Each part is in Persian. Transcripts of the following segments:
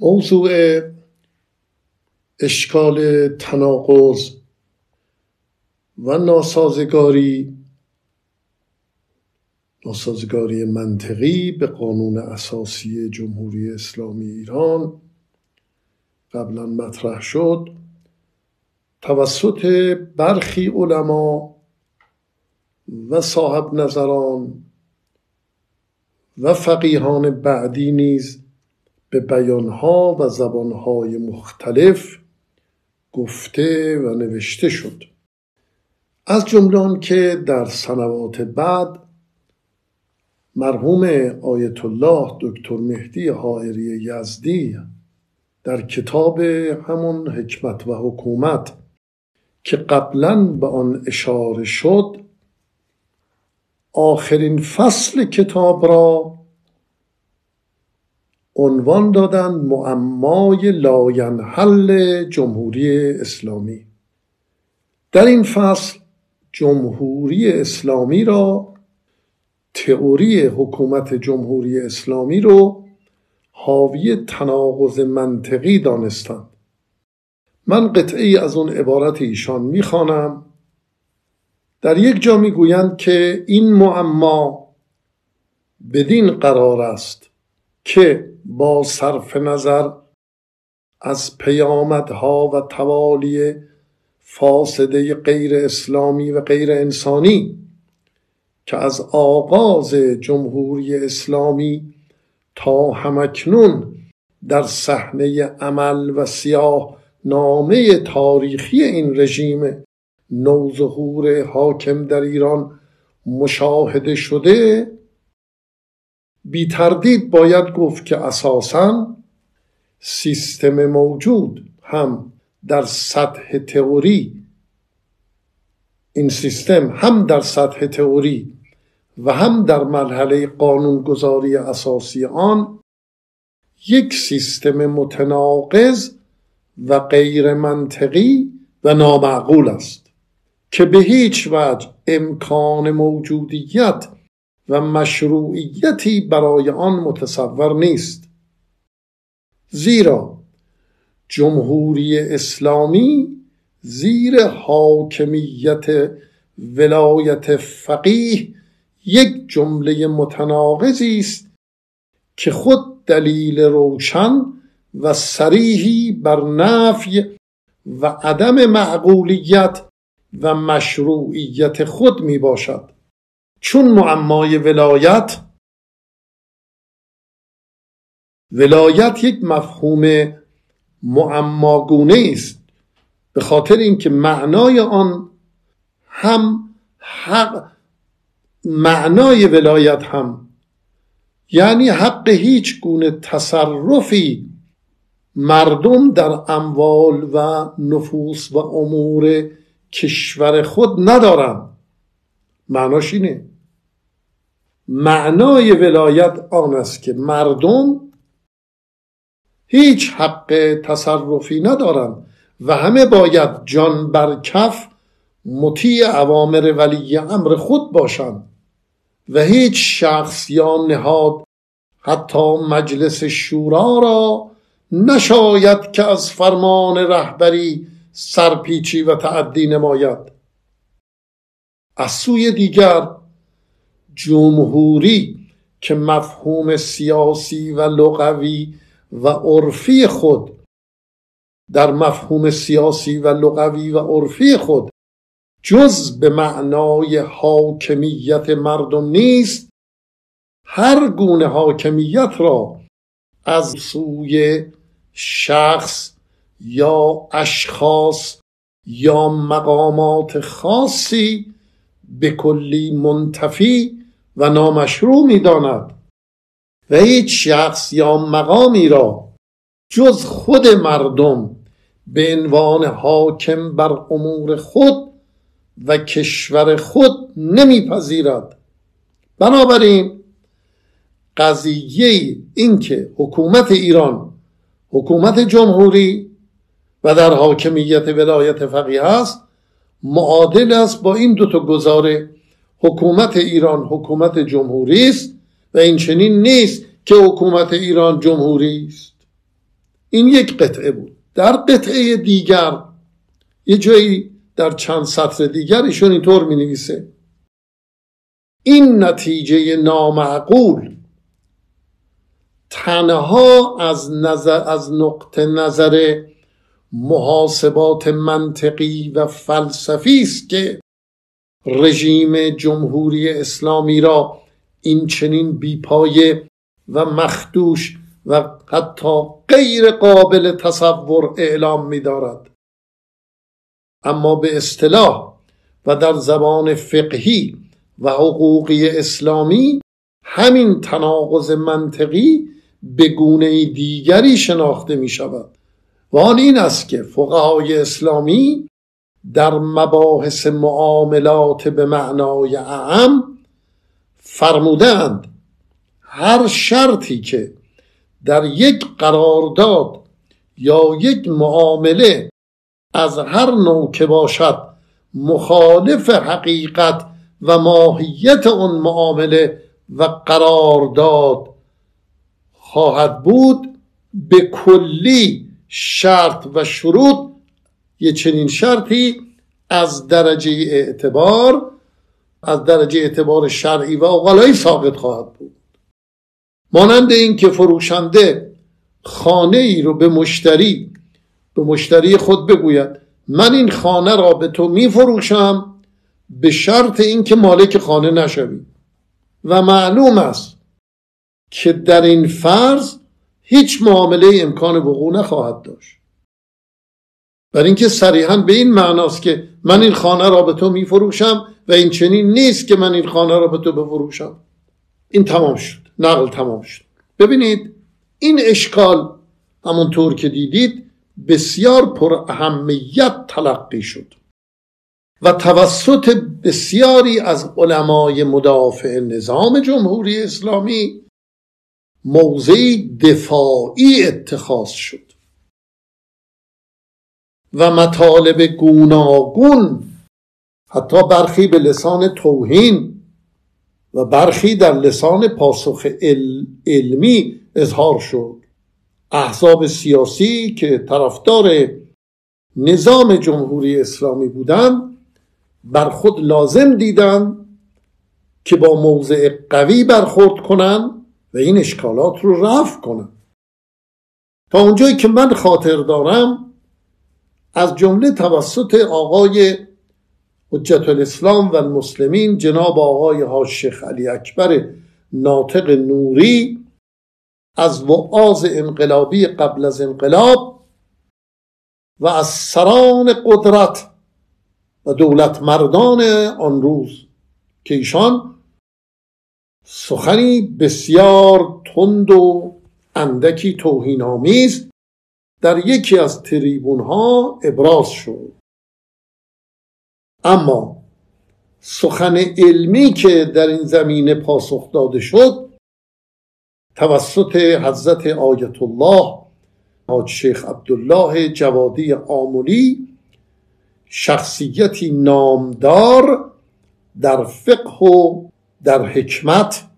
موضوع اشکال تناقض و ناسازگاری ناسازگاری منطقی به قانون اساسی جمهوری اسلامی ایران قبلا مطرح شد. توسط برخی علما و صاحب نظران و فقیهان بعدی نیز به بیانها و زبانهای مختلف گفته و نوشته شد. از جمله که در سنوات بعد مرحوم آیت الله دکتر مهدی حائری یزدی در کتاب همون حکمت و حکومت که قبلا به آن اشاره شد آخرین فصل کتاب را عنوان دادن معمای لاینحل جمهوری اسلامی. در این فصل جمهوری اسلامی را تئوری حکومت جمهوری اسلامی رو حاوی تناقض منطقی دانستند. من قطعی از اون عبارت ایشان می‌خوانم. در یک جا می‌گویند که این معما بدین قرار است که با صرف نظر از پیامدها و توالی فاسده غیر اسلامی و غیر انسانی که از آغاز جمهوری اسلامی تا همکنون در صحنه عمل و سیاه نامه تاریخی این رژیم نوظهور حاکم در ایران مشاهده شده بی تردید باید گفت که اساسا سیستم موجود هم در سطح تئوری این سیستم هم در سطح تئوری و هم در مرحله قانونگذاری اساسی آن یک سیستم متناقض و غیر منطقی و نامعقول است که به هیچ وجه امکان موجودیت و مشروعیتی برای آن متصور نیست. زیرا جمهوری اسلامی زیر حاکمیت ولایت فقیه یک جمله متناقضی است که خود دلیل روشن و سریحی بر نفی و عدم معقولیت و مشروعیت خود می باشد چون معمای ولایت ولایت یک مفهوم معماگونه است. به خاطر اینکه معنای آن هم حق معنای ولایت هم یعنی حق هیچ گونه تصرفی مردم در اموال و نفوس و امور کشور خود ندارند. معناش اینه. معنای ولایت آن است که مردم هیچ حق تصرفی ندارند و همه باید جان بر کف مطیع عوامر ولی امر خود باشند و هیچ شخص یا نهاد حتی مجلس شورا را نشاید که از فرمان رهبری سرپیچی و تعدی نماید. از سوی دیگر جمهوری که مفهوم سیاسی و لغوی و عرفی خود در مفهوم سیاسی و لغوی و عرفی خود جز به معنای حاکمیت مردم نیست هر گونه حاکمیت را از سوی شخص یا اشخاص یا مقامات خاصی به کلی منتفی و نامشروع می‌داند. و هیچ شخص یا مقامی را جز خود مردم به عنوان حاکم بر امور خود و کشور خود نمیپذیرد. بنابراین قضیه اینکه حکومت ایران حکومت جمهوری و در حاکمیت ولایت فقیه است معادل است با این دو تا گزاره حکومت ایران حکومت جمهوری است و این چنین نیست که حکومت ایران جمهوری است. این یک قطعه بود. در قطعه دیگر یه جایی در چند سطر دیگر ایشون اینطور می نویسه این نتیجه نامعقول تنها از, نظر از نقطه نظر محاسبات منطقی و فلسفی است که رژیم جمهوری اسلامی را این چنین بیپایه و مخدوش و حتی غیر قابل تصور اعلام می دارد. اما به اصطلاح و در زبان فقهی و حقوقی اسلامی همین تناقض منطقی به گونه دیگری شناخته می شود و آن این است که فقهای اسلامی در مباحث معاملات به معنای اعم فرمودند هر شرطی که در یک قرارداد یا یک معامله از هر نوع که باشد مخالف حقیقت و ماهیت اون معامله و قرارداد خواهد بود به کلی شرط و شروط یه چنین شرطی از درجه اعتبار از درجه اعتبار شرعی و اقلایی ساقط خواهد بود. مانند این که فروشنده خانه ای رو به مشتری به مشتری خود بگوید من این خانه را به تو می فروشم به شرط اینکه مالک خانه نشوی. و معلوم است که در این فرض هیچ معامله امکان وقوع نخواهد داشت. بر اینکه صریحا به این معناست که من این خانه را به تو می فروشم و این چنین نیست که من این خانه را به تو بفروشم. این تمام شد نقل تمام شد. ببینید این اشکال همونطور که دیدید بسیار پر اهمیت تلقی شد و توسط بسیاری از علمای مدافع نظام جمهوری اسلامی موضعی دفاعی اتخاذ شد. و مطالب گوناگون حتی برخی به لسان توهین و برخی در لسان پاسخ علمی اظهار شد. احزاب سیاسی که طرفدار نظام جمهوری اسلامی بودند بر خود لازم دیدند که با موضع قوی برخورد کنند و این اشکالات رو رفع کنند. تا اونجایی که من خاطر دارم از جمله توسط آقای حجت الاسلام و المسلمین جناب آقای حاج علی اکبر ناطق نوری از وعاز انقلابی قبل از انقلاب و از سران قدرت و دولت مردان آن روز که ایشان سخنی بسیار تند و اندکی توهین آمیز در یکی از تریبون ها ابراز شد. اما سخن علمی که در این زمینه پاسخ داده شد توسط حضرت آیت الله حاج شیخ عبدالله جوادی آمولی شخصیتی نامدار در فقه و در حکمت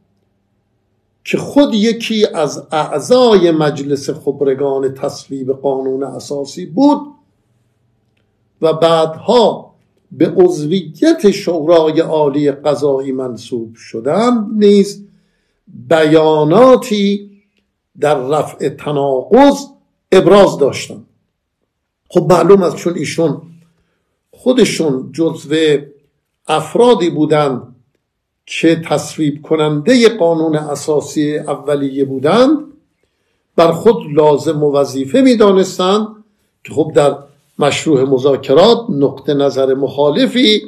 که خود یکی از اعضای مجلس خبرگان تصویب قانون اساسی بود و بعدها به عضویت شورای عالی قضایی منصوب شدن نیز بیاناتی در رفع تناقض ابراز داشتن. خب معلوم است چون ایشون خودشون جزو افرادی بودند که تصویب کننده قانون اساسی اولیه بودند بر خود لازم و وظیفه می دانستند که خب در مشروع مذاکرات نقطه نظر مخالفی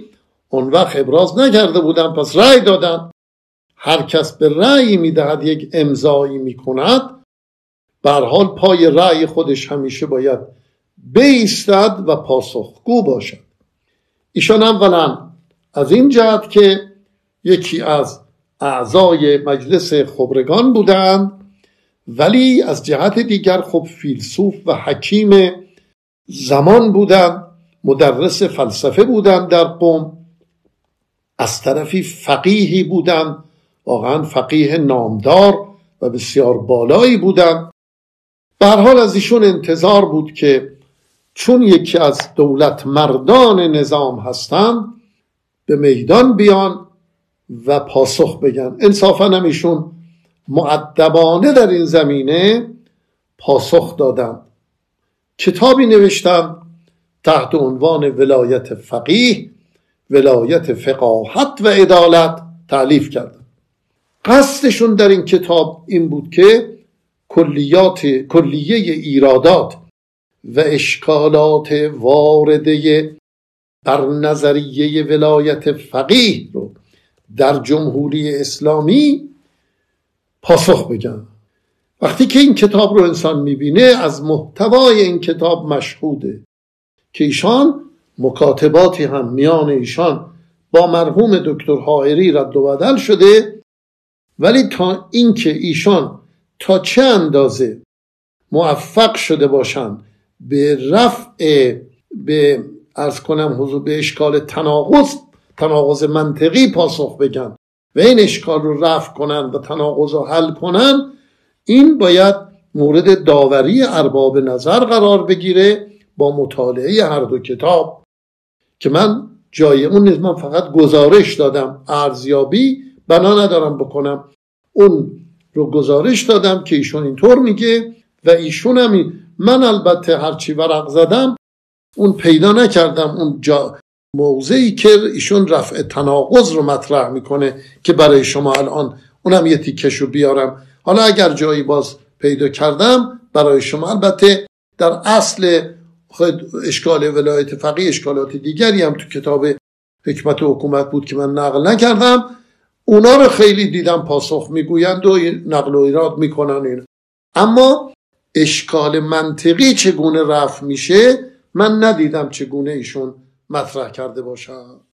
اون وقت ابراز نکرده بودند پس رأی دادند. هر کس به رأی می‌دهد یک امضایی می‌کند. بر حال پای رأی خودش همیشه باید بیستد و پاسخگو باشد. ایشان اولا از این جهت که یکی از اعضای مجلس خبرگان بودند ولی از جهت دیگر خب فیلسوف و حکیم زمان بودند مدرس فلسفه بودند در قوم از طرفی فقیهی بودند واقعا فقیه نامدار و بسیار بالایی بودند به حال از ایشون انتظار بود که چون یکی از دولت مردان نظام هستند به میدان بیان و پاسخ بگن. انصافا هم ایشون معدبانه در این زمینه پاسخ دادن. کتابی نوشتم تحت عنوان ولایت فقیه ولایت فقاهت و عدالت تعلیف کردن. قصدشون در این کتاب این بود که کلیات کلیه ایرادات و اشکالات وارده بر نظریه ولایت فقیه رو در جمهوری اسلامی پاسخ بگن وقتی که این کتاب رو انسان می‌بینه از محتوای این کتاب مشهوده که ایشان مکاتباتی هم میان ایشان با مرحوم دکتر حائری رد و بدل شده ولی تا اینکه ایشان تا چه اندازه موفق شده باشند به رفع به ارز کنم حضور به اشکال تناقض تناقض منطقی پاسخ بگن و این اشکال رو رفع کنن و تناقض رو حل کنن این باید مورد داوری ارباب نظر قرار بگیره با مطالعه هر دو کتاب. که من جای اون نیز من فقط گزارش دادم ارزیابی بنا ندارم بکنم. اون رو گزارش دادم که ایشون اینطور میگه و ایشون هم من البته هرچی ورق زدم اون پیدا نکردم اون جا موضعی که ایشون رفع تناقض رو مطرح می‌کنه که برای شما الان اونم یه تیکش رو بیارم. حالا اگر جایی باز پیدا کردم برای شما البته در اصل اشکال ولایت فقیه اشکالات دیگری هم تو کتاب حکمت و حکومت بود که من نقل نکردم. اونا رو خیلی دیدم پاسخ می‌گویند و نقل و ایراد می‌کنن. این اما اشکال منطقی چگونه رفع میشه من ندیدم چگونه ایشون مطرح کرده باشم.